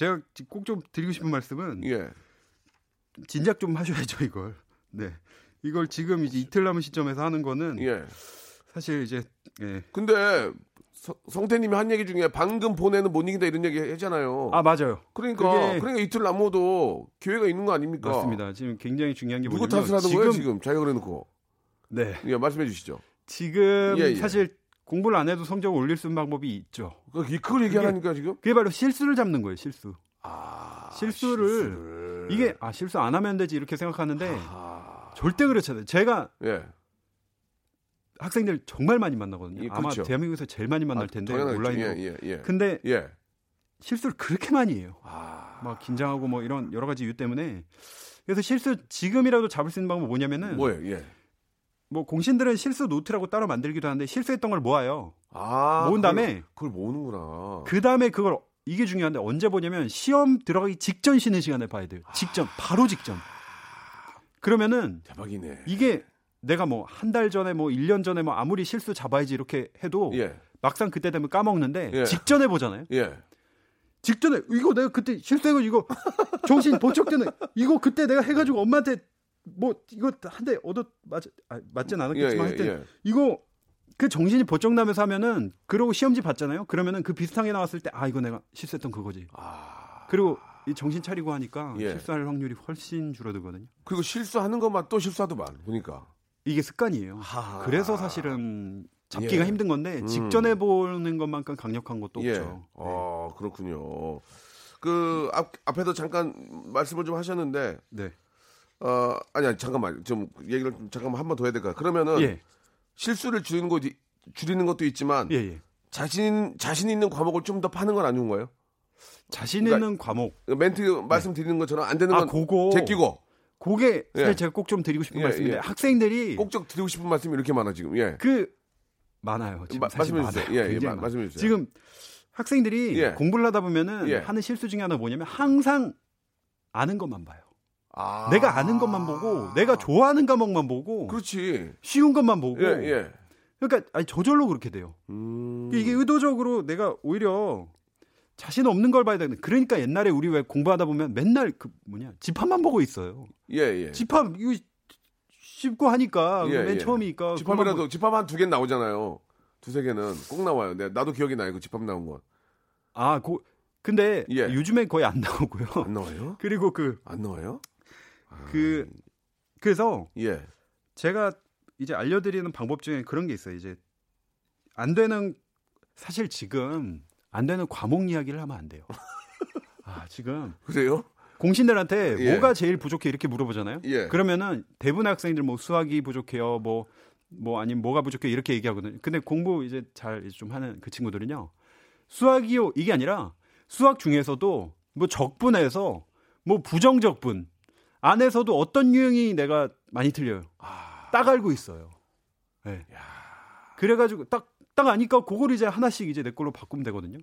제가 꼭 좀 드리고 싶은 말씀은 예. 진작 좀 하셔야죠 이걸. 네. 이걸 지금 이제 이틀 남은 시점에서 하는 거는 예. 사실 이제 예. 근데 서- 성태님이 한 얘기 중에 방금 보내는 못 이긴다 이런 얘기 했잖아요. 아 맞아요. 그러니까 그게- 그러니까 이틀 남아도 기회가 있는 거 아닙니까? 맞습니다. 지금 굉장히 중요한 게 누구 뭐냐면 탓을 하는 지금 거예요 지금 자기가 그래놓고 네. 예 말씀해 주시죠. 지금 예, 예. 사실 공부를 안 해도 성적을 올릴 수 있는 방법이 있죠. 그- 그걸 얘기하라니까 지금. 그게 바로 실수를 잡는 거예요. 실수. 아 실수를, 실수를. 이게 아 실수 안 하면 되지 이렇게 생각하는데 아, 절대 그렇지 않아요. 제가 예. 학생들 정말 많이 만나거든요. 예, 아마 그렇죠. 대한민국에서 제일 많이 만날 텐데 아. 온라인으로. 예, 예, 예. 근데 예. 실수를 그렇게 많이 해요. 아, 막 긴장하고 뭐 이런 여러 가지 이유 때문에 그래서 실수 지금이라도 잡을 수 있는 방법 뭐냐면은 뭐예요? 예. 뭐 공신들은 실수 노트라고 따로 만들기도 하는데 실수했던 걸 모아요. 아, 모은 그걸- 다음에 그걸 모으는구나. 그 다음에 그걸 이게 중요한데 언제 보냐면 시험 들어가기 직전 쉬는 시간에 봐야 돼요. 직전 바로 직전. 그러면은 대박이네. 이게 내가 뭐 한 달 전에 뭐 1년 전에 뭐 아무리 실수 잡아야지 이렇게 해도 예, 막상 그때 되면 까먹는데 예. 직전에 보잖아요. 예. 직전에 이거 내가 그때 실수해가지고 이거 정신 번쩍 드는 이거 그때 내가 해가지고 엄마한테 뭐 이거 한 대 얻어 맞 아, 맞진 예, 않았겠지만 예, 하여튼 예. 이거 그 정신이 번쩍 나면서 하면은 그러고 시험지 봤잖아요. 그러면은 그 비슷한 게 나왔을 때 아 이거 내가 실수했던 그거지. 아, 그리고 이 정신 차리고 하니까 예. 실수할 확률이 훨씬 줄어들거든요. 그리고 실수하는 것만 또 실수하더만 보니까. 이게 습관이에요. 하하. 그래서 사실은 잡기가 예. 힘든 건데 음. 직전에 보는 것만큼 강력한 것도 예. 없죠. 네. 어, 그렇군요. 그 앞, 앞에도 잠깐 말씀을 좀 하셨는데 네. 어, 아니, 아니 잠깐만. 좀 얘기를 좀 잠깐만 한 번 더 해야 될까? 그러면은 예. 실수를 줄이는 것 줄이는 것도 있지만 예, 예. 자신 자신 있는 과목을 좀 더 파는 건 안 좋은 거예요? 자신 그러니까 있는 과목. 멘트 말씀드리는 것처럼 안 되는 아, 건 그거. 제끼고 그게 사실 예. 제가 꼭 좀 드리고 싶은 예, 말씀인데 예. 학생들이 꼭꼭 드리고 싶은 말씀이 이렇게 많아 지금. 예. 그 많아요. 지금 마- 사실 말씀해 주세요. 예, 예, 마-. 말씀해 주세요. 지금 학생들이 예. 공부를 하다 보면은 예. 하는 실수 중에 하나 뭐냐면 항상 아는 것만 봐요. 아. 내가 아는 것만 보고 내가 좋아하는 과목만 보고 그렇지. 쉬운 것만 보고 예, 예. 그러니까 아니 저절로 그렇게 돼요. 음. 이게 의도적으로 내가 오히려 자신 없는 걸 봐야 되는. 그러니까 옛날에 우리 왜 공부하다 보면 맨날 그 뭐냐 집합만 보고 있어요. 예, 예. 집합 이거 쉽고 하니까 예, 맨 예. 처음이니까 집합이라도 집합 한 두 개 나오잖아요. 두세 개는 꼭 나와요. 네, 나도 기억이 나요. 그 집합 나온 거. 보- 아, 고, 근데 예. 요즘에 거의 안 나오고요. 안 나와요? 그리고 그 안 나와요? 그 그래서 예. 제가 이제 알려드리는 방법 중에 그런 게 있어요. 이제 안 되는 사실 지금 안 되는 과목 이야기를 하면 안 돼요. 아, 지금 그래요? 공신들한테 예. 뭐가 제일 부족해 이렇게 물어보잖아요. 예. 그러면은 대부분의 학생들 뭐 수학이 부족해요. 뭐뭐 아니면 뭐가 부족해 이렇게 얘기하거든요. 근데 공부 이제 잘 좀 하는 그 친구들은요. 수학이요 이게 아니라 수학 중에서도 뭐 적분에서 뭐 부정적분 안에서도 어떤 유형이 내가 많이 틀려요. 딱 알고 있어요. 네. 그래가지고 딱, 딱 아니까 그걸 이제 하나씩 이제 내 걸로 바꾸면 되거든요.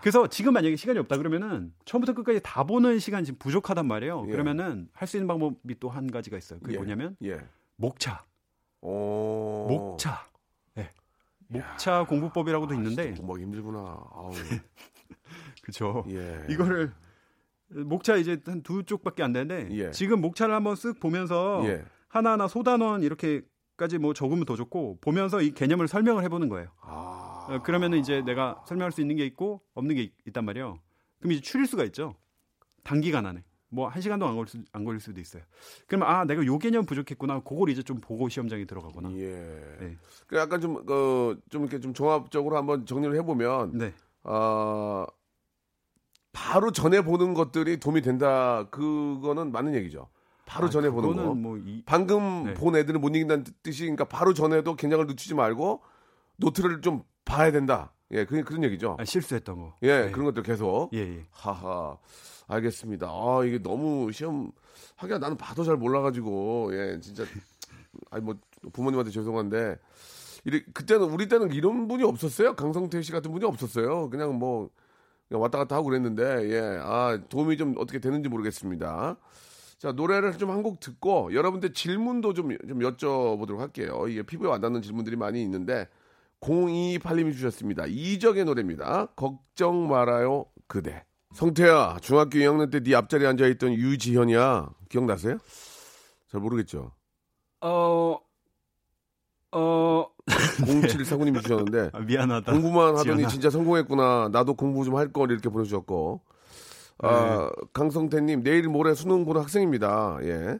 그래서 지금 만약에 시간이 없다 그러면은 처음부터 끝까지 다 보는 시간이 지금 부족하단 말이에요. 예. 그러면은 할 수 있는 방법이 또 한 가지가 있어요. 그게 예. 뭐냐면 예. 목차. 오. 목차. 네. 목차 공부법이라고도 있는데 공부하기 힘들구나. 아우. 그죠. 예. 이거를 목차 이제 한 두 쪽밖에 안 되는데 예. 지금 목차를 한번 쓱 보면서 예. 하나하나 소단원 이렇게까지 뭐 적으면 더 좋고 보면서 이 개념을 설명을 해보는 거예요. 아. 어, 그러면은 이제 내가 설명할 수 있는 게 있고 없는 게 있, 있단 말이에요. 그럼 이제 추릴 수가 있죠. 단기간 안에. 뭐 한 시간도 안 걸릴, 수, 안 걸릴 수도 있어요. 그러면 아 내가 요 개념 부족했구나. 그걸 이제 좀 보고 시험장에 들어가거나. 예. 네. 그 약간 좀, 어, 좀 이렇게 좀 종합적으로 한번 정리를 해보면, 네. 어, 바로 전에 보는 것들이 도움이 된다. 그거는 맞는 얘기죠. 바로 아, 전에 보는 거. 뭐 이, 방금 네. 본 애들은 못 이긴다는 뜻이, 그러니까 바로 전에도 긴장을 늦추지 말고 노트를 좀 봐야 된다. 예, 그, 그런 얘기죠. 아, 실수했던 거. 예, 네. 그런 것들 계속. 예, 예. 하하. 알겠습니다. 아, 이게 너무 시험, 하기야 나는 봐도 잘 몰라가지고, 예, 진짜, 아니, 뭐, 부모님한테 죄송한데, 이래, 그때는, 우리 때는 이런 분이 없었어요. 강성태 씨 같은 분이 없었어요. 그냥 뭐, 왔다 갔다 하고 그랬는데, 예, 아, 도움이 좀 어떻게 되는지 모르겠습니다. 자, 노래를 좀 한 곡 듣고, 여러분들 질문도 좀, 좀 여쭤보도록 할게요. 이게 피부에 와닿는 질문들이 많이 있는데, 028님이 주셨습니다. 이적의 노래입니다. 걱정 말아요, 그대. 성태야, 중학교 2학년 때 네 앞자리에 앉아있던 유지현이야. 기억나세요? 잘 모르겠죠. 어, 어, 0749님이 주셨는데, 아, 미안하다. 공부만 하더니 지연아. 진짜 성공했구나. 나도 공부 좀 할 걸 이렇게 보내주셨고. 아, 강성태님, 내일 모레 수능 보는 학생입니다. 예.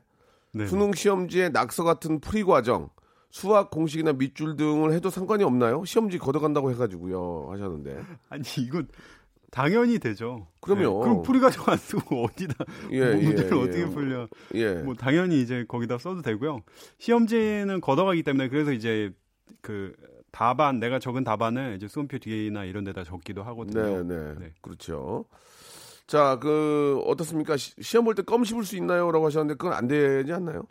네. 수능 시험지에 낙서 같은 풀이 과정, 수학 공식이나 밑줄 등을 해도 상관이 없나요? 시험지 걷어간다고 해가지고요. 하셨는데. 아니 이건 당연히 되죠. 그럼요. 네, 그럼 풀이 가지고 안 쓰고 어디다 예, 뭐 문제를 예, 예. 어떻게 풀려? 예. 뭐 당연히 이제 거기다 써도 되고요. 시험지는 걷어가기 때문에 그래서 이제 그 답안 내가 적은 답안을 이제 수험표 뒤에나 이런 데다 적기도 하거든요. 네, 네, 네. 그렇죠. 자, 그 어떻습니까? 시, 시험 볼 때 껌 씹을 수 있나요?라고 하셨는데 그건 안 되지 않나요?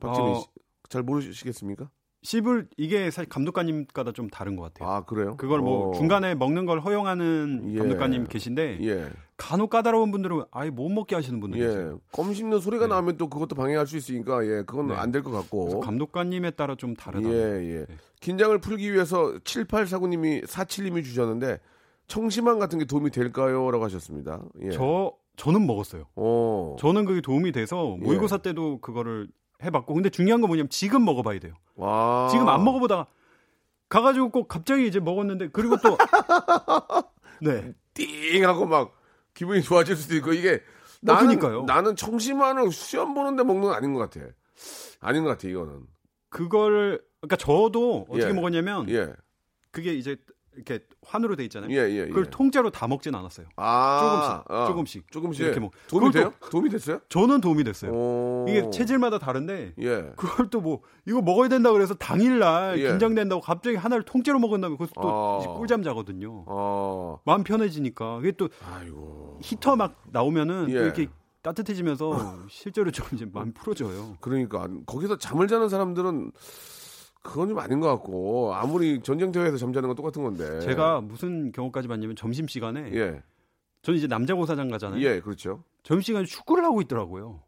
박지민 어, 씨, 잘 모르시겠습니까? 씹을 이게 사실 감독관님마다 좀 다른 것 같아요. 아, 그래요? 그걸 뭐 어, 중간에 먹는 걸 허용하는 예. 감독관님 계신데 예, 간혹 까다로운 분들은 아예 못 먹게 하시는 분들이 예, 있어요. 껌 씹는 소리가 네. 나면 또 그것도 방해할 수 있으니까 예, 그건 네. 안될 것 같고. 감독관님에 따라 좀 다르다. 예, 예. 긴장을 풀기 위해서 7849님이 47님이 주셨는데 청심환 같은 게 도움이 될까요?라고 하셨습니다. 예. 저 저는 먹었어요. 어. 저는 그게 도움이 돼서 모의고사 때도 그거를 해봤고 근데 중요한 건 뭐냐면 지금 먹어봐야 돼요. 와. 지금 안 먹어보다가 가가지고 꼭 갑자기 이제 먹었는데 그리고 또 네. 띵 하고 막 기분이 좋아질 수도 있고 이게 어, 나는 그러니까요. 나는 청심환을 시험 보는데 먹는 건 아닌 것 같아. 아닌 것 같아 이거는. 그걸 그러니까 저도 어떻게 예. 먹었냐면 예. 그게 이제 이렇게 환으로 돼 있잖아요. 예, 예, 예. 그걸 통째로 다 먹진 않았어요. 아, 조금씩, 아, 조금씩. 조금씩. 이렇게 먹- 도움이 돼요? 도움이 됐어요? 저는 도움이 됐어요. 오. 이게 체질마다 다른데 예. 그걸 또 뭐 이거 먹어야 된다 그래서 당일날 예. 긴장된다고 갑자기 하나를 통째로 먹은 다음에 그것도 또 아. 꿀잠 자거든요. 어. 마음 편해지니까 그게 또 아이고. 히터 막 나오면은 예. 또 이렇게 따뜻해지면서 실제로 좀 이제 마음이 풀어져요. 그러니까 거기서 잠을 자는 사람들은 그건 좀 아닌 것 같고 아무리 전쟁터에서 잠자는 건 똑같은 건데. 제가 무슨 경우까지 봤냐면 점심 시간에 예. 저는 이제 남자 고사장 가잖아요. 예, 그렇죠. 점심 시간에 축구를 하고 있더라고요.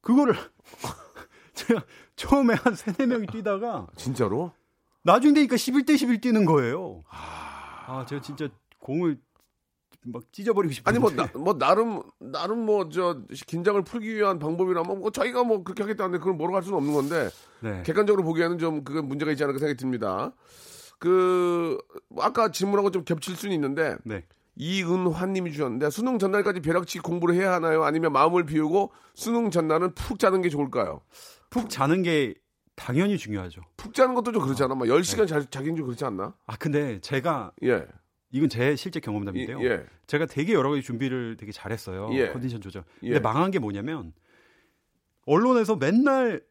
그거를 제가 처음에 한 세네 명이 뛰다가 진짜로? 나중 되니까 11대 11 뛰는 거예요. 아, 제가 진짜 공을 막 찢어버리고 싶은데. 아니 뭐, 나, 뭐 나름 나름 뭐 저 긴장을 풀기 위한 방법이라면 뭐 저희가 뭐 그렇게 하겠다는데 그걸 뭐라고 할 수는 없는 건데 네. 객관적으로 보기에는 좀 그게 문제가 있지 않을까 생각이 듭니다. 그 아까 질문하고 좀 겹칠 수는 있는데 네. 이은환님이 주셨는데 수능 전날까지 벼락치기 공부를 해야 하나요? 아니면 마음을 비우고 수능 전날은 푹 자는 게 좋을까요? 푹 자는 게 당연히 중요하죠. 푹 자는 것도 좀 그렇잖아. 막 네. 10시간 자, 자기는 좀 그렇지 않나? 아, 근데 제가 예. 이건 제 실제 경험담인데요. 이- 예. 제가 되게 여러 가지 준비를 되게 잘했어요. 예. 컨디션 조절. 예. 근데 망한 게 뭐냐면 언론에서 맨날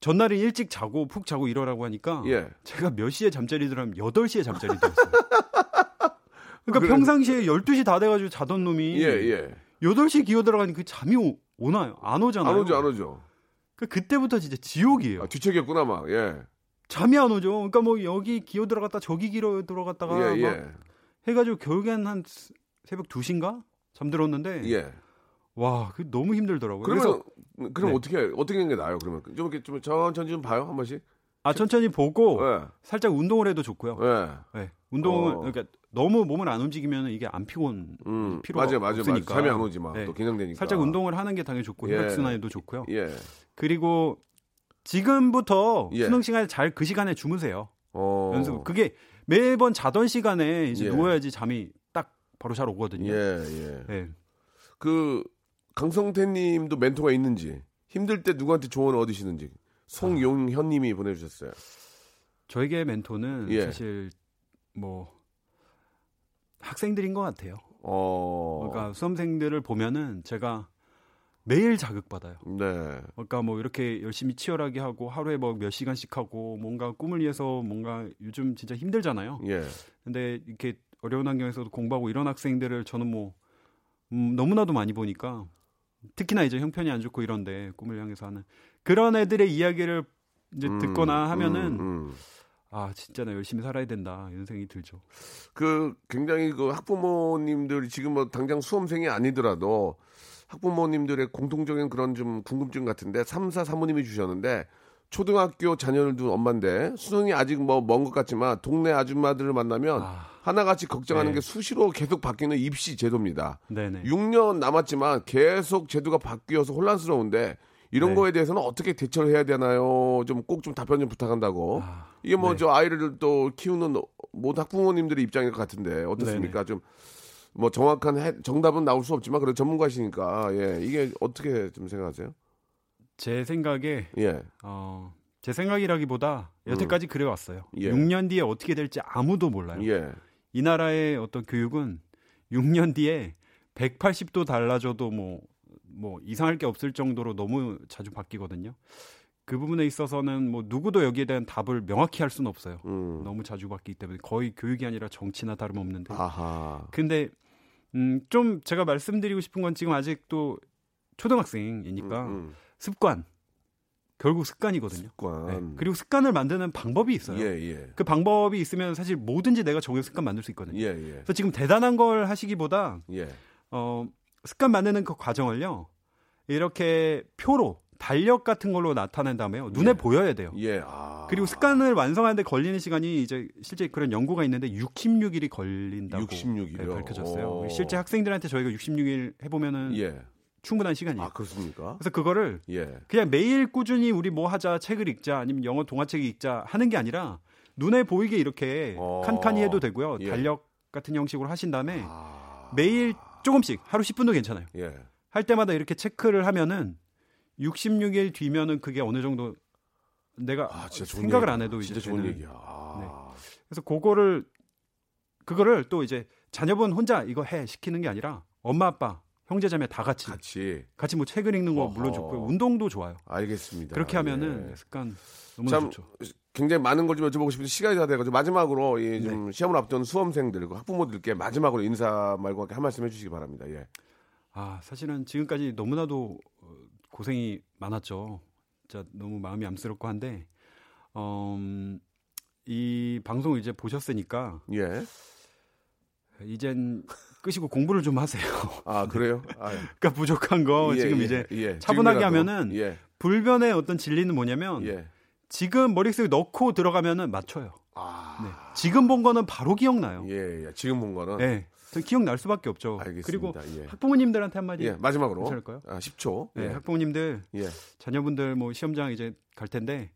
전날에 일찍 자고 푹 자고 이러라고 하니까 예. 제가 몇 시에 잠자리 들으면 8시에 잠자리 들었어요. 그러니까 그래. 평상시에 12시 다 돼 가지고 자던 놈이 예, 예. 8시 기어 들어가니 그 잠이 오, 오나요? 안 오잖아요. 안 오죠, 안 오죠. 그 그때부터 진짜 지옥이에요. 아, 뒤척였구나, 막. 예. 잠이 안 오죠. 그러니까 뭐 여기 기어 들어갔다 저기 기어 들어갔다가 예, 막 예. 해가지고 결국엔 한 새벽 2시인가 잠들었는데 예. 와, 그 너무 힘들더라고요. 그러면, 그래서 그럼 네. 어떻게, 어떻게 하는 게 나아요, 그러면? 좀 이렇게 좀 천천히 좀 봐요, 한 번씩? 아 천천히 보고 예. 살짝 운동을 해도 좋고요. 예. 네. 운동을 어. 그러니까 너무 몸을 안 움직이면 이게 안 피곤 음, 피로가 맞아요, 맞아요, 맞아요. 없으니까. 잠이 안 오지 마. 네. 또 긴장되니까. 살짝 운동을 하는 게 당연히 좋고 예. 혈액 순환에도 좋고요. 예. 그리고 지금부터 예. 수능 시간에 잘 그 시간에 주무세요. 어. 연습. 그게 매번 자던 시간에 이제 예. 누워야지 잠이 딱 바로 잘 오거든요. 예, 예. 네. 그, 강성태 님도 멘토가 있는지, 힘들 때 누구한테 조언을 얻으시는지, 송용현 님이 보내 주셨어요. 저에게 멘토는 예. 사실 뭐 학생들인 것 같아요. 어. 그러니까 수험생들을 보면은 제가 매일 자극받아요. 네. 그러니까 뭐 이렇게 열심히 치열하게 하고 하루에 뭐 몇 시간씩 하고 뭔가 꿈을 위해서 뭔가 요즘 진짜 힘들잖아요. 예. 근데 이렇게 어려운 환경에서도 공부하고 이런 학생들을 저는 뭐 음, 너무나도 많이 보니까 특히나 이제 형편이 안 좋고 이런데 꿈을 향해서 하는 그런 애들의 이야기를 이제 음, 듣거나 하면은 음, 음. 아 진짜 나 열심히 살아야 된다 이런 생각이 들죠. 그 굉장히 그 학부모님들이 지금 뭐 당장 수험생이 아니더라도 학부모님들의 공통적인 그런 좀 궁금증 같은데 삼사 사모님이 주셨는데 초등학교 자녀를 둔 엄마인데 수능이 아직 뭐 먼 것 같지만 동네 아줌마들을 만나면 아, 하나같이 걱정하는 네. 게 수시로 계속 바뀌는 입시 제도입니다. 네네. 6년 남았지만 계속 제도가 바뀌어서 혼란스러운데 이런 네. 거에 대해서는 어떻게 대처를 해야 되나요? 좀 꼭좀 답변 좀 부탁한다고. 아, 이게 뭐 네. 저 아이를 또 키우는 모든 학부모님들의 입장일 것 같은데 어떻습니까? 좀 뭐 정확한 해- 정답은 나올 수 없지만 그래 전문가시니까 예 이게 어떻게 좀 생각하세요? 제 생각에 예, 어, 제 생각이라기보다 여태까지 그래 왔어요. 예. 6년 뒤에 어떻게 될지 아무도 몰라요. 예, 이 나라의 어떤 교육은 6년 뒤에 180도 달라져도 뭐, 뭐 이상할 게 없을 정도로 너무 자주 바뀌거든요. 그 부분에 있어서는 뭐 누구도 여기에 대한 답을 명확히 할 수는 없어요. 음, 너무 자주 바뀌기 때문에 거의 교육이 아니라 정치나 다름없는데. 아하, 근데 음, 좀 제가 말씀드리고 싶은 건 지금 아직도 초등학생이니까 음, 습관 결국 습관이거든요. 습관. 네. 그리고 습관을 만드는 방법이 있어요. 예, 예, 그 방법이 있으면 사실 뭐든지 내가 정해서 습관 만들 수 있거든요. 예, 예, 그래서 지금 대단한 걸 하시기보다 예, 어, 습관 만드는 그 과정을요. 이렇게 표로 달력 같은 걸로 나타낸 다음에요. 눈에 예. 보여야 돼요. 예, 아, 그리고 습관을 완성하는데 걸리는 시간이 이제 실제 그런 연구가 있는데 66일이 걸린다고 66일 이요? 밝혀졌어요. 오. 실제 학생들한테 저희가 66일 해보면은 예, 충분한 시간이에요. 아 그렇습니까? 그래서 그거를 예, 그냥 매일 꾸준히 우리 뭐 하자 책을 읽자 아니면 영어 동화책 읽자 하는 게 아니라 눈에 보이게 이렇게 어. 칸칸이 해도 되고요. 예. 달력 같은 형식으로 하신 다음에 아, 매일 조금씩 하루 10분도 괜찮아요. 예, 할 때마다 이렇게 체크를 하면은 66일 뒤면은 그게 어느 정도 내가 아 생각을. 안 해도 이제 좋은 얘기야. 아, 그래서 그거를 그거를 또 이제 자녀분 혼자 이거 해 시키는 게 아니라 엄마 아빠 형제자매 다 같이 같이 같이 뭐 책을 읽는 거 물론 어허. 좋고요. 운동도 좋아요. 알겠습니다. 그렇게 하면은 예. 습관 너무 참 좋죠. 굉장히 많은 걸 좀 여쭤보고 싶은데 시간이 다 돼가지고 마지막으로 이좀 시험을 앞둔 수험생들, 그 학부모들께 마지막으로 인사 말고 한 말씀 해주시기 바랍니다. 예. 아, 사실은 지금까지 너무나도 어, 고생이 많았죠. 진짜 너무 마음이 암스럽고 한데, 어, 음, 이 방송을 이제 보셨으니까, 예. 이젠 끄시고 공부를 좀 하세요. 아 그래요? 아, 그러니까 부족한 거 예, 지금 예, 이제 예. 차분하게. 하면은 예. 불변의 어떤 진리는 뭐냐면, 예. 지금 머릿속에 넣고 들어가면은 맞춰요. 아. 네. 지금 본 거는 바로 기억나요. 예, 예. 지금 본 거는 네. 저 기억날 수밖에 없죠. 알겠습니다. 그리고 예. 학부모님들한테 한마디. 예, 마지막으로 괜찮을까요? 아, 10초. 네, 예. 학부모님들 예. 자녀분들 뭐 시험장 이제 갈 텐데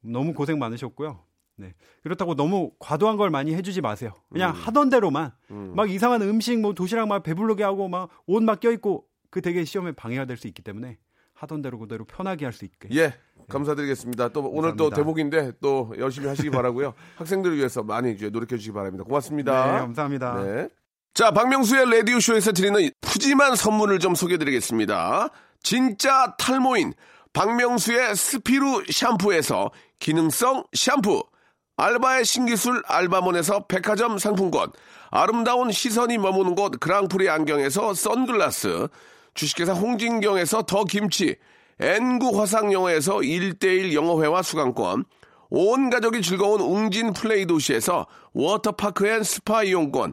너무 고생 많으셨고요. 네. 그렇다고 너무 과도한 걸 많이 해주지 마세요. 그냥 하던 대로만 음. 막 이상한 음식 뭐 도시락 막 배부르게 하고 막 옷 막 껴입고 그 되게 시험에 방해가 될 수 있기 때문에 하던 대로 그대로 편하게 할 수 있게 예. 감사드리겠습니다. 또 오늘 또 감사합니다. 대목인데 또 열심히 하시기 바라고요. 학생들을 위해서 많이 노력해 주시기 바랍니다. 고맙습니다. 네, 감사합니다. 네. 자, 박명수의 라디오쇼에서 드리는 푸짐한 선물을 좀 소개해드리겠습니다. 진짜 탈모인 박명수의 스피루 샴푸에서 기능성 샴푸, 알바의 신기술 알바몬에서 백화점 상품권, 아름다운 시선이 머무는 곳 그랑프리 안경에서 선글라스, 주식회사 홍진경에서 더 김치, 엔구 화상영어에서 1대1 영어회화 수강권, 온 가족이 즐거운 웅진 플레이 도시에서 워터파크 앤 스파 이용권,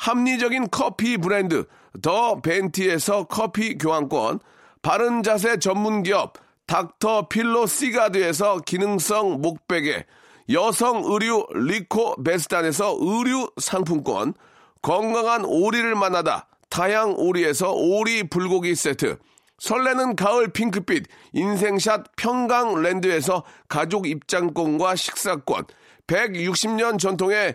합리적인 커피 브랜드 더 벤티에서 커피 교환권, 바른 자세 전문 기업 닥터 필로 시가드에서 기능성 목베개, 여성 의류 리코 베스탄에서 의류 상품권, 건강한 오리를 만나다 다양 오리에서 오리 불고기 세트, 설레는 가을 핑크빛 인생샷 평강랜드에서 가족 입장권과 식사권, 160년 전통의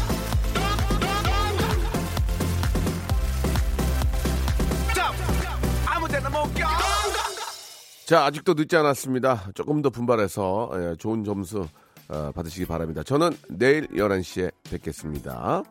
자, 아직도 늦지 않았습니다. 조금 더 분발해서 예, 좋은 점수 어, 받으시기 바랍니다. 저는 내일 11시에 뵙겠습니다.